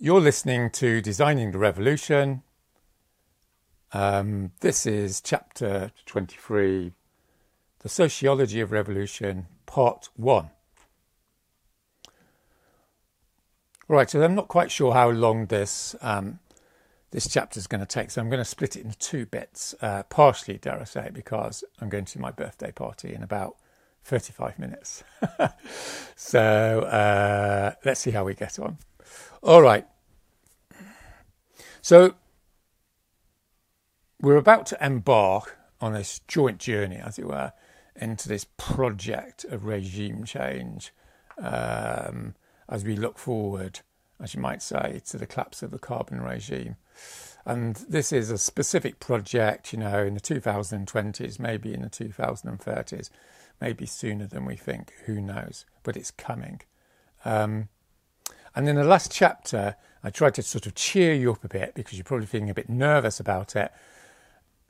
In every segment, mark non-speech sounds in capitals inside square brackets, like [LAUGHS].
You're listening to Designing the Revolution. Um, this is chapter 23 The Sociology of Revolution, part 1. Right, so I'm not quite sure how long this um, this chapter is going to take, so I'm going to split it into two bits, uh, partially, dare I say, because I'm going to my birthday party in about 35 minutes. [LAUGHS] so uh, let's see how we get on. All right. So we're about to embark on this joint journey, as it were, into this project of regime change um, as we look forward, as you might say, to the collapse of the carbon regime. And this is a specific project, you know, in the 2020s, maybe in the 2030s, maybe sooner than we think, who knows, but it's coming. Um, and in the last chapter, I tried to sort of cheer you up a bit because you're probably feeling a bit nervous about it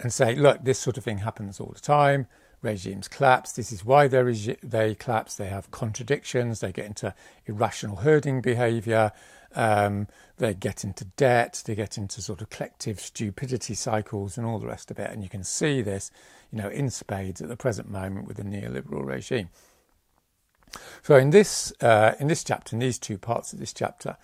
and say, look, this sort of thing happens all the time. Regimes collapse. This is why they, regi- they collapse. They have contradictions. They get into irrational herding behavior. Um, they get into debt. They get into sort of collective stupidity cycles and all the rest of it. And you can see this, you know, in spades at the present moment with the neoliberal regime. So in this uh, in this chapter, in these two parts of this chapter,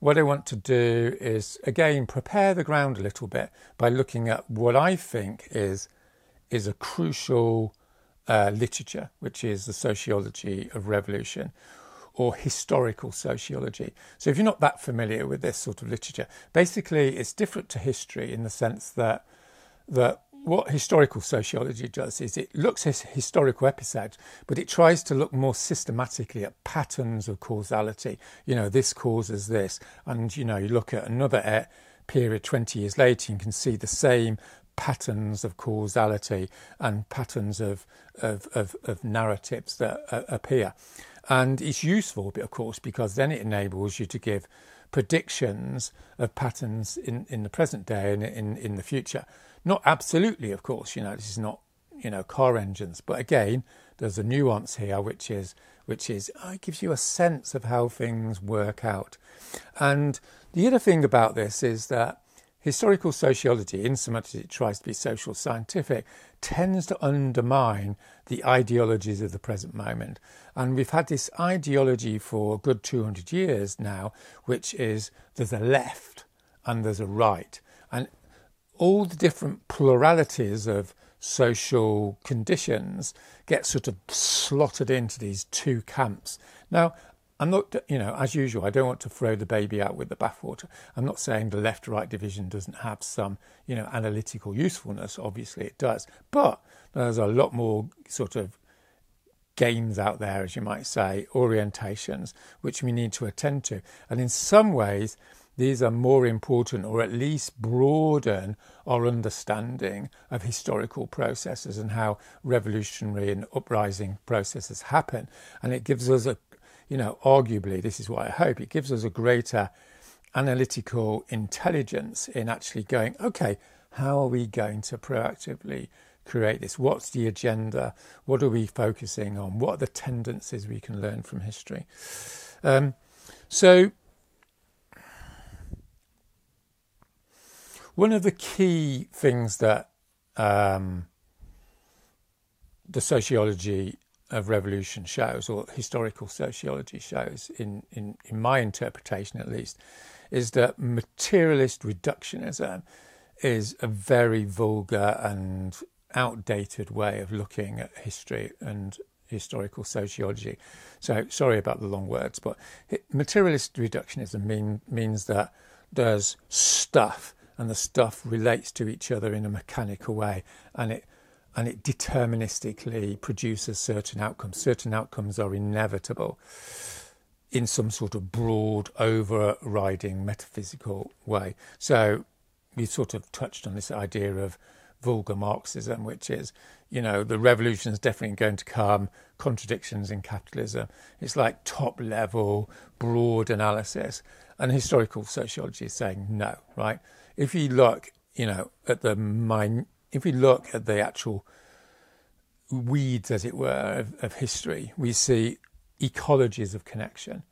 what I want to do is again prepare the ground a little bit by looking at what I think is is a crucial uh, literature, which is the sociology of revolution or historical sociology. So if you're not that familiar with this sort of literature, basically it's different to history in the sense that that what historical sociology does is it looks at historical episodes, but it tries to look more systematically at patterns of causality. You know, this causes this. And, you know, you look at another period 20 years later, you can see the same patterns of causality and patterns of, of, of, of narratives that uh, appear. And it's useful, of course, because then it enables you to give predictions of patterns in, in the present day and in, in the future. Not absolutely, of course, you know, this is not, you know, car engines, but again, there's a nuance here which is which is oh, it gives you a sense of how things work out. And the other thing about this is that historical sociology, in so much as it tries to be social scientific, tends to undermine the ideologies of the present moment. And we've had this ideology for a good 200 years now, which is there's a left and there's a right. And all the different pluralities of social conditions get sort of slotted into these two camps. Now, I'm not, you know, as usual, I don't want to throw the baby out with the bathwater. I'm not saying the left right division doesn't have some, you know, analytical usefulness. Obviously, it does. But there's a lot more sort of games out there, as you might say, orientations, which we need to attend to. And in some ways, these are more important or at least broaden our understanding of historical processes and how revolutionary and uprising processes happen. And it gives us a, you know, arguably, this is what I hope, it gives us a greater analytical intelligence in actually going, okay, how are we going to proactively create this? What's the agenda? What are we focusing on? What are the tendencies we can learn from history? Um, so, One of the key things that um, the sociology of revolution shows, or historical sociology shows, in, in, in my interpretation at least, is that materialist reductionism is a very vulgar and outdated way of looking at history and historical sociology. So, sorry about the long words, but materialist reductionism mean, means that there's stuff and the stuff relates to each other in a mechanical way and it and it deterministically produces certain outcomes. Certain outcomes are inevitable in some sort of broad, overriding metaphysical way. So we sort of touched on this idea of vulgar Marxism, which is, you know, the revolution is definitely going to come, contradictions in capitalism. It's like top level, broad analysis. And historical sociology is saying no, right? if you look, you know, at the mind, if we look at the actual weeds, as it were, of, of history, we see ecologies of connection.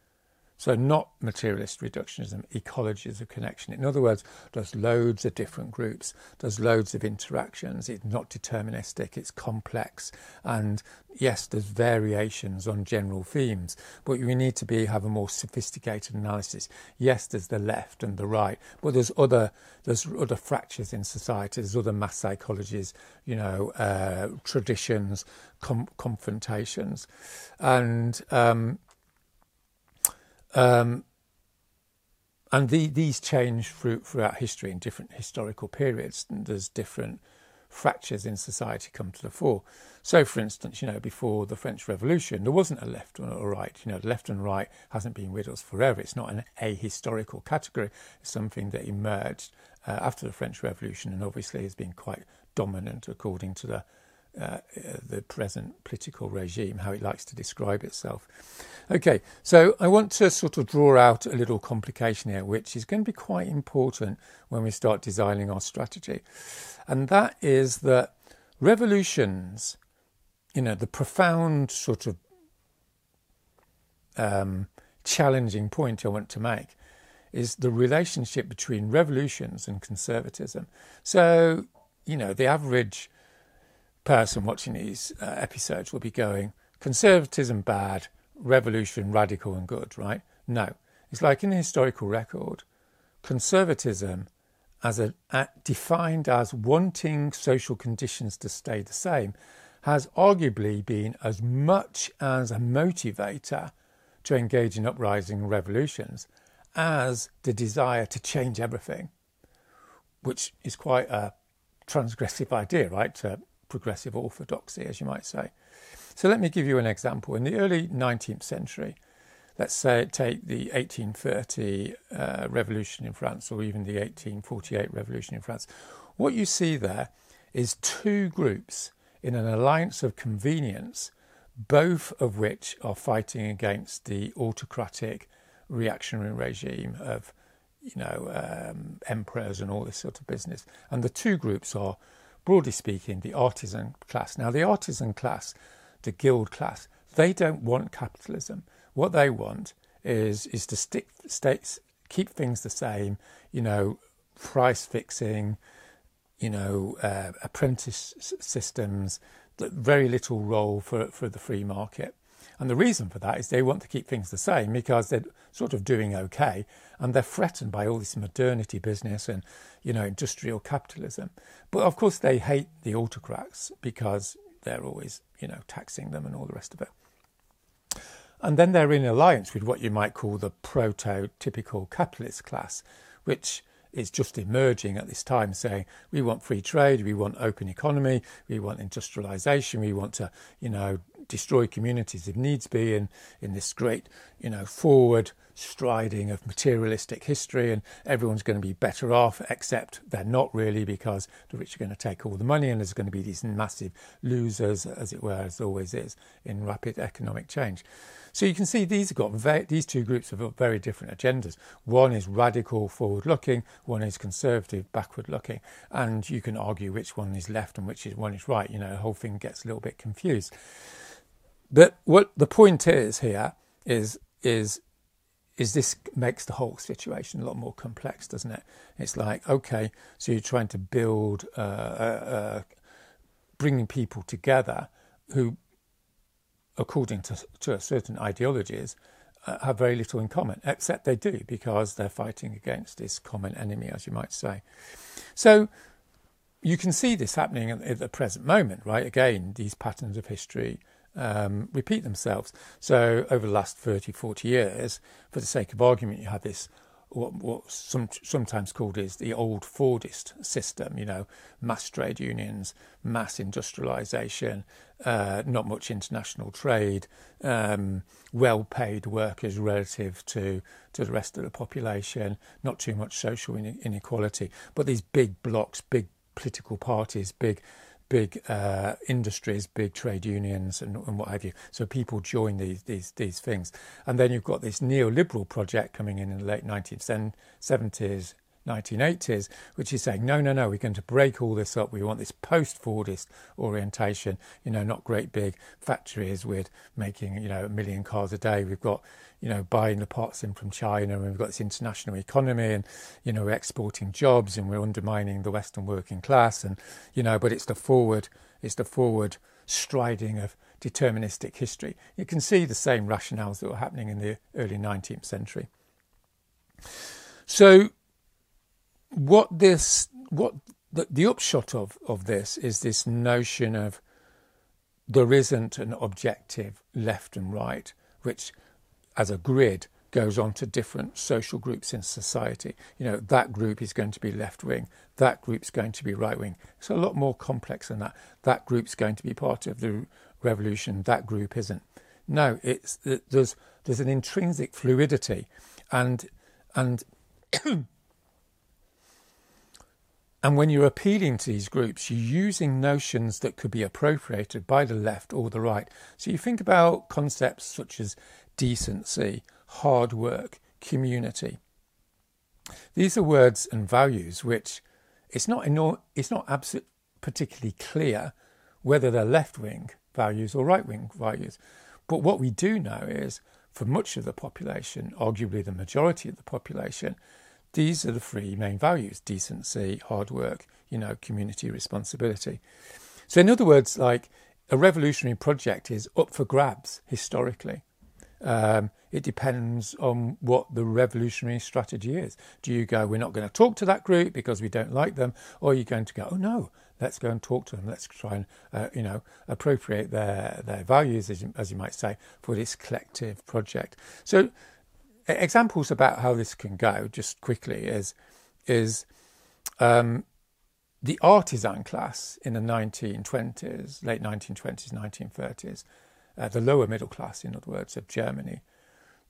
So, not materialist reductionism, ecologies of connection. In other words, there's loads of different groups, there's loads of interactions. It's not deterministic, it's complex. And yes, there's variations on general themes, but we need to be have a more sophisticated analysis. Yes, there's the left and the right, but there's other there's other fractures in society. There's other mass psychologies, you know, uh, traditions, com- confrontations, and um, um, and the, these change through, throughout history in different historical periods. And there's different fractures in society come to the fore. So, for instance, you know, before the French Revolution, there wasn't a left or a right. You know, left and right hasn't been with us forever. It's not an ahistorical category. It's something that emerged uh, after the French Revolution, and obviously has been quite dominant according to the uh, the present political regime, how it likes to describe itself. Okay, so I want to sort of draw out a little complication here, which is going to be quite important when we start designing our strategy. And that is that revolutions, you know, the profound sort of um, challenging point I want to make is the relationship between revolutions and conservatism. So, you know, the average person watching these uh, episodes will be going, conservatism bad, revolution radical and good, right? No. It's like in the historical record, conservatism as a, a, defined as wanting social conditions to stay the same has arguably been as much as a motivator to engage in uprising revolutions as the desire to change everything, which is quite a transgressive idea, right? To progressive orthodoxy, as you might say. So let me give you an example. In the early 19th century, let's say take the 1830 uh, revolution in France or even the 1848 revolution in France, what you see there is two groups in an alliance of convenience, both of which are fighting against the autocratic reactionary regime of you know um, emperors and all this sort of business. And the two groups are broadly speaking, the artisan class. Now, the artisan class, the guild class, they don't want capitalism. What they want is is to stick states keep things the same. You know, price fixing. You know, uh, apprentice systems. Very little role for for the free market. And the reason for that is they want to keep things the same because they're sort of doing okay and they're threatened by all this modernity business and, you know, industrial capitalism. But of course, they hate the autocrats because they're always, you know, taxing them and all the rest of it. And then they're in alliance with what you might call the prototypical capitalist class, which is just emerging at this time, saying we want free trade, we want open economy, we want industrialization, we want to, you know, destroy communities if needs be in, in this great, you know, forward striding of materialistic history and everyone's going to be better off, except they're not really because the rich are going to take all the money and there's going to be these massive losers, as it were, as always is in rapid economic change. So you can see these have got very, these two groups have got very different agendas. One is radical, forward-looking. One is conservative, backward-looking. And you can argue which one is left and which is one is right. You know, the whole thing gets a little bit confused. But what the point is here is is is this makes the whole situation a lot more complex, doesn't it? It's like okay, so you're trying to build, uh, uh, uh, bringing people together who, according to to certain ideologies, uh, have very little in common, except they do because they're fighting against this common enemy, as you might say. So you can see this happening at, the present moment, right? Again, these patterns of history um, repeat themselves. So over the last 30, 40 years, for the sake of argument, you have this what, what some, sometimes called is the old Fordist system, you know, mass trade unions, mass industrialization, uh, not much international trade, um, well paid workers relative to, to the rest of the population, not too much social inequality, but these big blocks, big political parties, big big uh, industries, big trade unions, and, and, what have you. So people join these these these things, and then you've got this neoliberal project coming in in the late 1970s, 1980s, which is saying, no, no, no, we're going to break all this up. We want this post Fordist orientation, you know, not great big factories with making, you know, a million cars a day. We've got, you know, buying the parts in from China and we've got this international economy and, you know, we're exporting jobs and we're undermining the Western working class. And, you know, but it's the forward, it's the forward striding of deterministic history. You can see the same rationales that were happening in the early 19th century. So, what this, what the, the upshot of, of this is this notion of there isn't an objective left and right, which as a grid goes on to different social groups in society. You know, that group is going to be left wing, that group's going to be right wing. It's a lot more complex than that. That group's going to be part of the revolution, that group isn't. No, it's there's there's an intrinsic fluidity and and and when you're appealing to these groups, you're using notions that could be appropriated by the left or the right. So you think about concepts such as decency, hard work, community. These are words and values which it's not it's not absolute, particularly clear whether they're left wing values or right wing values. But what we do know is for much of the population, arguably the majority of the population, these are the three main values decency, hard work, you know, community responsibility. So, in other words, like a revolutionary project is up for grabs historically. Um, it depends on what the revolutionary strategy is. Do you go, we're not going to talk to that group because we don't like them, or are you going to go, oh no, let's go and talk to them. Let's try and uh, you know appropriate their their values, as you, as you might say, for this collective project. So examples about how this can go, just quickly, is is um, the artisan class in the 1920s, late 1920s, 1930s uh, the lower middle class, in other words, of Germany,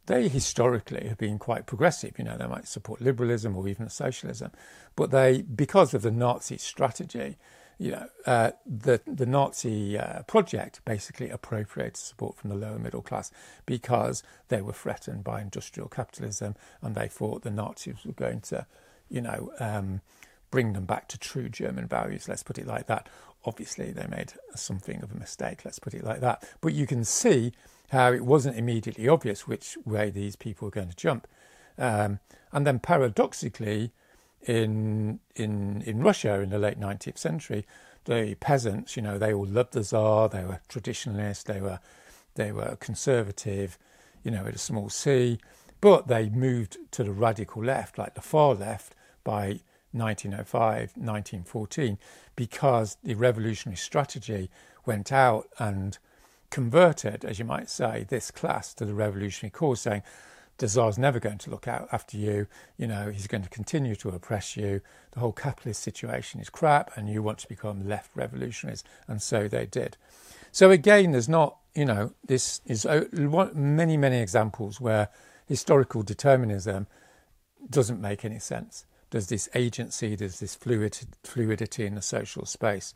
they historically have been quite progressive. You know, they might support liberalism or even socialism, but they, because of the Nazi strategy, you know, uh, the the Nazi uh, project basically appropriated support from the lower middle class because they were threatened by industrial capitalism, and they thought the Nazis were going to, you know, um, bring them back to true German values. Let's put it like that obviously they made something of a mistake, let's put it like that. But you can see how it wasn't immediately obvious which way these people were going to jump. Um, and then paradoxically, in in in Russia in the late 19th century, the peasants, you know, they all loved the Tsar. They were traditionalists. They were they were conservative, you know, at a small c. But they moved to the radical left, like the far left, by 1905, 1914, because the revolutionary strategy went out and converted, as you might say, this class to the revolutionary cause, saying the Tsar's never going to look out after you, you know, he's going to continue to oppress you, the whole capitalist situation is crap, and you want to become left revolutionaries. And so they did. So again, there's not, you know, this is many, many examples where historical determinism doesn't make any sense there's this agency, there's this fluid, fluidity in the social space.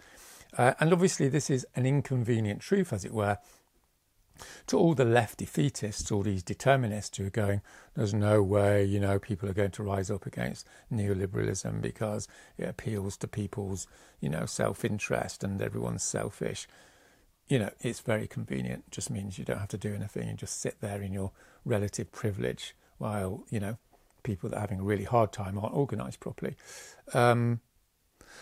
Uh, and obviously, this is an inconvenient truth, as it were, to all the left defeatists, all these determinists who are going, there's no way, you know, people are going to rise up against neoliberalism because it appeals to people's, you know, self interest and everyone's selfish. You know, it's very convenient, just means you don't have to do anything and just sit there in your relative privilege while, you know, people that are having a really hard time aren't organised properly. Um,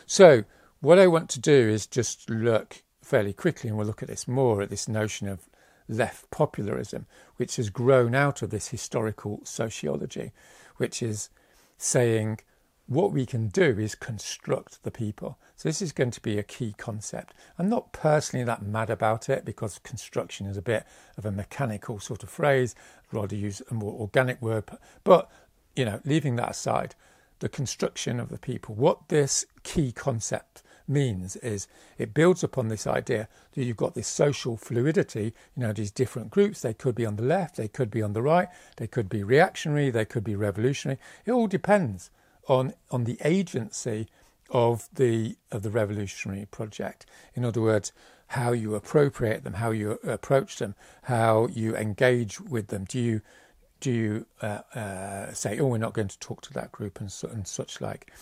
so, what I want to do is just look fairly quickly, and we'll look at this more at this notion of left popularism, which has grown out of this historical sociology, which is saying what we can do is construct the people. So this is going to be a key concept. I'm not personally that mad about it because construction is a bit of a mechanical sort of phrase. I'd rather use a more organic word. But you know, leaving that aside, the construction of the people, what this key concept means is it builds upon this idea that you've got this social fluidity, you know, these different groups, they could be on the left, they could be on the right, they could be reactionary, they could be revolutionary. It all depends on on the agency of the of the revolutionary project. In other words, how you appropriate them, how you approach them, how you engage with them. Do you do you uh, uh, say, oh, we're not going to talk to that group and, and such like?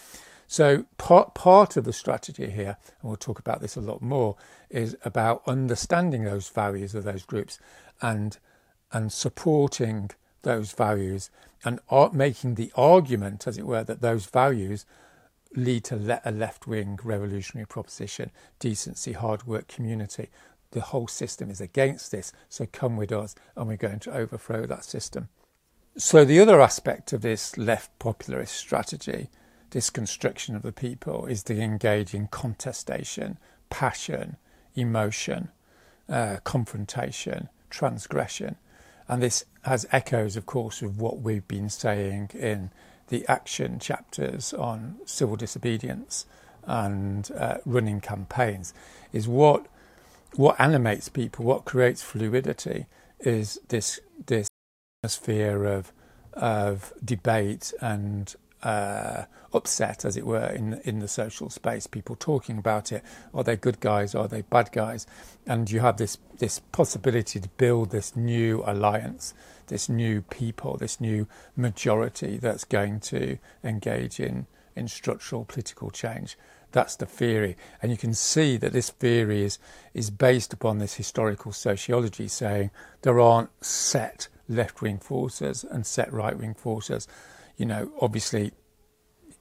So part part of the strategy here, and we'll talk about this a lot more, is about understanding those values of those groups and and supporting those values and making the argument, as it were, that those values lead to a left wing revolutionary proposition, decency, hard work, community. The whole system is against this, so come with us and we're going to overthrow that system. So, the other aspect of this left popularist strategy this construction of the people is to engage in contestation, passion, emotion, uh, confrontation, transgression. And this has echoes, of course, of what we've been saying in the action chapters on civil disobedience and uh, running campaigns. Is what what animates people, what creates fluidity, is this this atmosphere of of debate and uh, upset, as it were, in in the social space. People talking about it. Are they good guys? Are they bad guys? And you have this this possibility to build this new alliance, this new people, this new majority that's going to engage in in structural political change. That's the theory, and you can see that this theory is is based upon this historical sociology, saying there aren't set left wing forces and set right wing forces you know, obviously,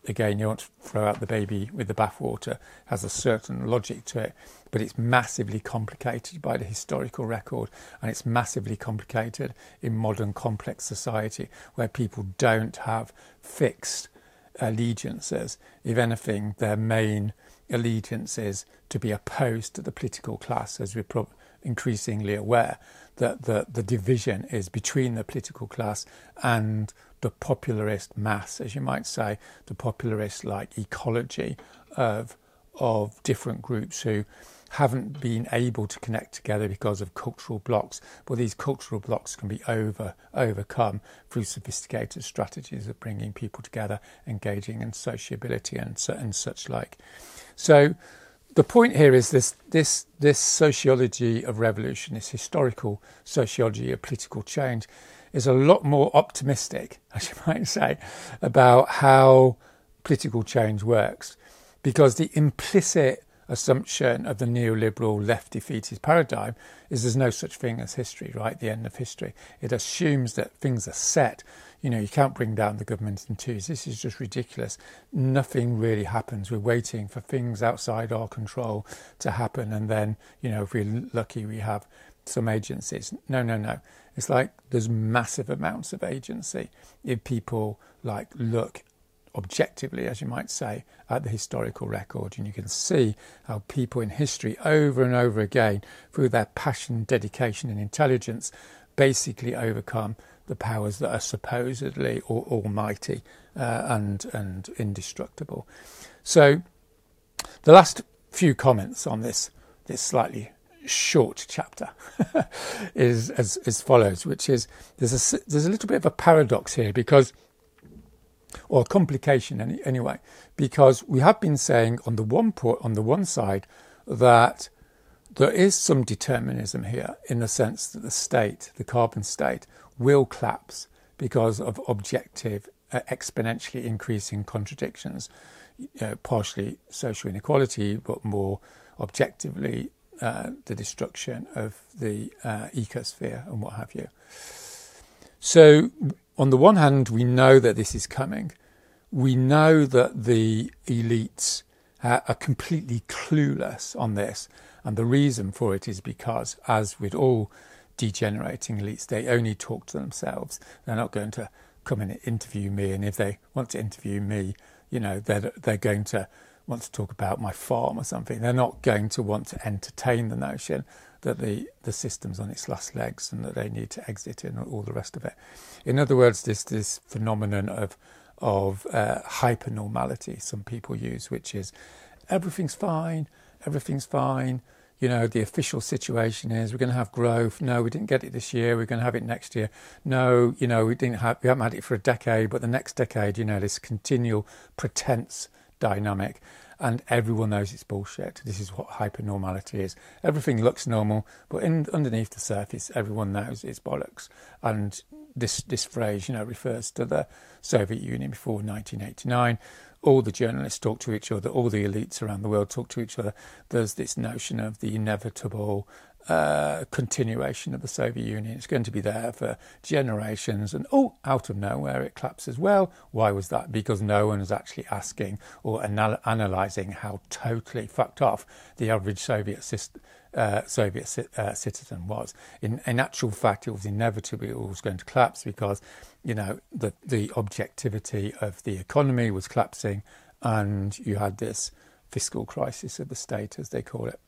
again, you don't throw out the baby with the bathwater, has a certain logic to it, but it's massively complicated by the historical record, and it's massively complicated in modern complex society where people don't have fixed allegiances. If anything, their main allegiance is to be opposed to the political class, as we're pro- increasingly aware that the, the division is between the political class and the popularist mass, as you might say, the popularist like ecology of of different groups who haven't been able to connect together because of cultural blocks. But these cultural blocks can be over overcome through sophisticated strategies of bringing people together, engaging in sociability and, and such like. So the point here is this this this sociology of revolution, this historical sociology of political change, is a lot more optimistic, [LAUGHS] as you might say, about how political change works, because the implicit assumption of the neoliberal left defeatist paradigm is there's no such thing as history, right? The end of history. It assumes that things are set. You know, you can't bring down the government in twos. This is just ridiculous. Nothing really happens. We're waiting for things outside our control to happen. And then, you know, if we're lucky, we have some agencies. No, no, no. It's like there's massive amounts of agency if people like look objectively, as you might say, at the historical record, and you can see how people in history, over and over again, through their passion, dedication, and intelligence, basically overcome the powers that are supposedly almighty uh, and and indestructible. So, the last few comments on this this slightly short chapter [LAUGHS] is as, as follows, which is there's a, there's a little bit of a paradox here because, or complication any, anyway, because we have been saying on the one port, on the one side that there is some determinism here in the sense that the state, the carbon state, will collapse because of objective, uh, exponentially increasing contradictions, you know, partially social inequality, but more objectively uh, the destruction of the uh, ecosphere and what have you. So, on the one hand, we know that this is coming. We know that the elites uh, are completely clueless on this. And the reason for it is because, as with all degenerating elites, they only talk to themselves. They're not going to come and interview me. And if they want to interview me, you know, they're, they're going to want to talk about my farm or something. They're not going to want to entertain the notion that the, the system's on its last legs and that they need to exit and all the rest of it. In other words, this this phenomenon of of uh, hypernormality some people use, which is everything's fine, everything's fine. You know, the official situation is we're going to have growth. No, we didn't get it this year. We're going to have it next year. No, you know, we didn't have, we haven't had it for a decade, but the next decade, you know, this continual pretense dynamic and everyone knows it's bullshit. This is what hypernormality is. Everything looks normal, but in, underneath the surface, everyone knows it's bollocks. And this this phrase, you know, refers to the Soviet Union before 1989. All the journalists talk to each other. All the elites around the world talk to each other. There's this notion of the inevitable uh, continuation of the Soviet Union. It's going to be there for generations, and oh, out of nowhere it collapses. Well, why was that? Because no one was actually asking or anal- analysing how totally fucked off the average Soviet system uh, Soviet uh, citizen was. In, in actual fact, it was inevitably always going to collapse because, you know, the the objectivity of the economy was collapsing, and you had this fiscal crisis of the state, as they call it.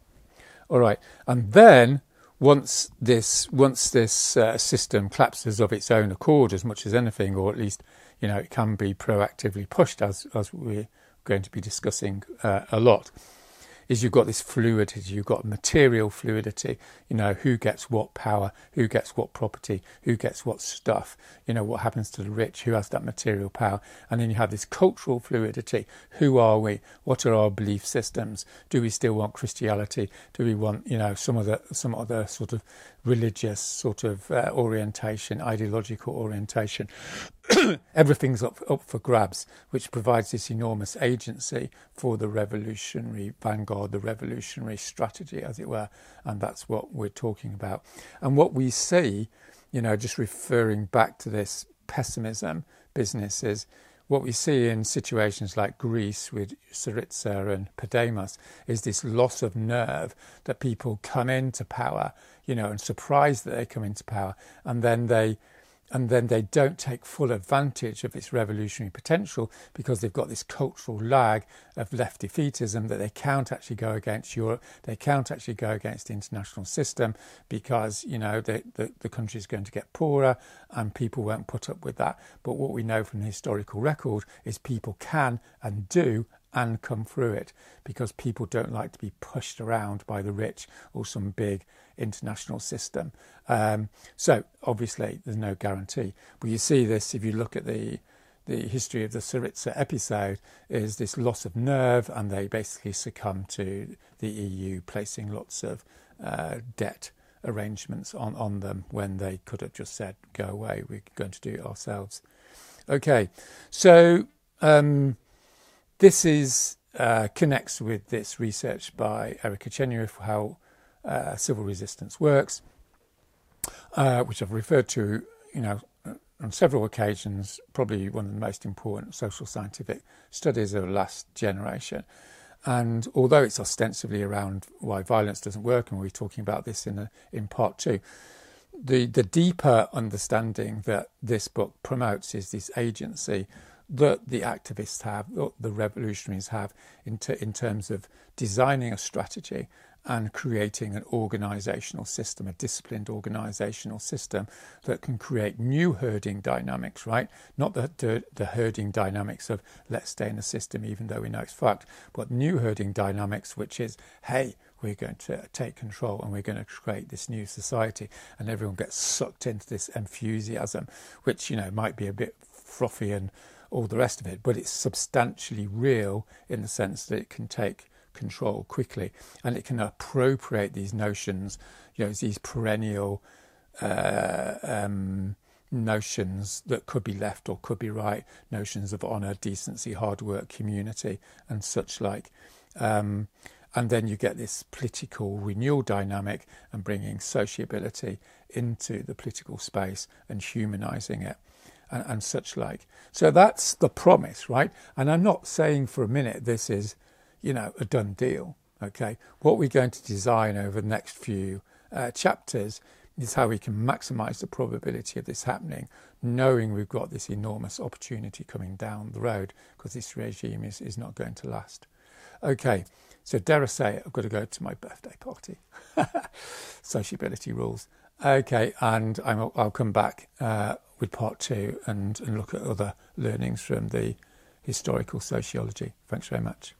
All right, and then once this once this uh, system collapses of its own accord, as much as anything, or at least you know it can be proactively pushed, as as we're going to be discussing uh, a lot is you've got this fluidity, you've got material fluidity, you know, who gets what power, who gets what property, who gets what stuff, you know, what happens to the rich, who has that material power. And then you have this cultural fluidity. Who are we? What are our belief systems? Do we still want Christianity? Do we want, you know, some other some other sort of religious sort of uh, orientation, ideological orientation. [COUGHS] Everything's up, up for grabs, which provides this enormous agency for the revolutionary vanguard, the revolutionary strategy, as it were. And that's what we're talking about. And what we see, you know, just referring back to this pessimism business is what we see in situations like Greece with Syriza and Podemos is this loss of nerve that people come into power, you know, and surprised that they come into power, and then they and then they don't take full advantage of its revolutionary potential because they've got this cultural lag of left defeatism that they can't actually go against Europe, they can't actually go against the international system because you know the, the, the country is going to get poorer and people won't put up with that. But what we know from the historical record is people can and do and come through it because people don't like to be pushed around by the rich or some big international system. Um, so obviously, there's no guarantee. But you see this if you look at the the history of the Syriza episode is this loss of nerve, and they basically succumb to the EU placing lots of uh, debt arrangements on, on them when they could have just said, "Go away, we're going to do it ourselves." Okay, so um, this is uh, connects with this research by Erica Chenoweth how uh, civil resistance works, uh, which I've referred to, you know, on several occasions, probably one of the most important social scientific studies of the last generation. And although it's ostensibly around why violence doesn't work, and we'll be talking about this in a, in part two, the the deeper understanding that this book promotes is this agency that the activists have, the revolutionaries have, in, ter- in terms of designing a strategy and creating an organizational system, a disciplined organizational system that can create new herding dynamics, right? Not the, the, the, herding dynamics of let's stay in the system even though we know it's fucked, but new herding dynamics, which is, hey, we're going to take control and we're going to create this new society and everyone gets sucked into this enthusiasm, which, you know, might be a bit frothy and all the rest of it, but it's substantially real in the sense that it can take control quickly and it can appropriate these notions, you know, these perennial uh, um, notions that could be left or could be right, notions of honour, decency, hard work, community, and such like. Um, and then you get this political renewal dynamic and bringing sociability into the political space and humanizing it and, and such like. So that's the promise, right? And I'm not saying for a minute this is, you know, a done deal. Okay, what we're going to design over the next few uh, chapters is how we can maximize the probability of this happening, knowing we've got this enormous opportunity coming down the road because this regime is, is not going to last. Okay, so dare I say, I've got to go to my birthday party. [LAUGHS] Sociability rules. Okay, and i will come back uh, with part two and, and look at other learnings from the historical sociology. Thanks very much.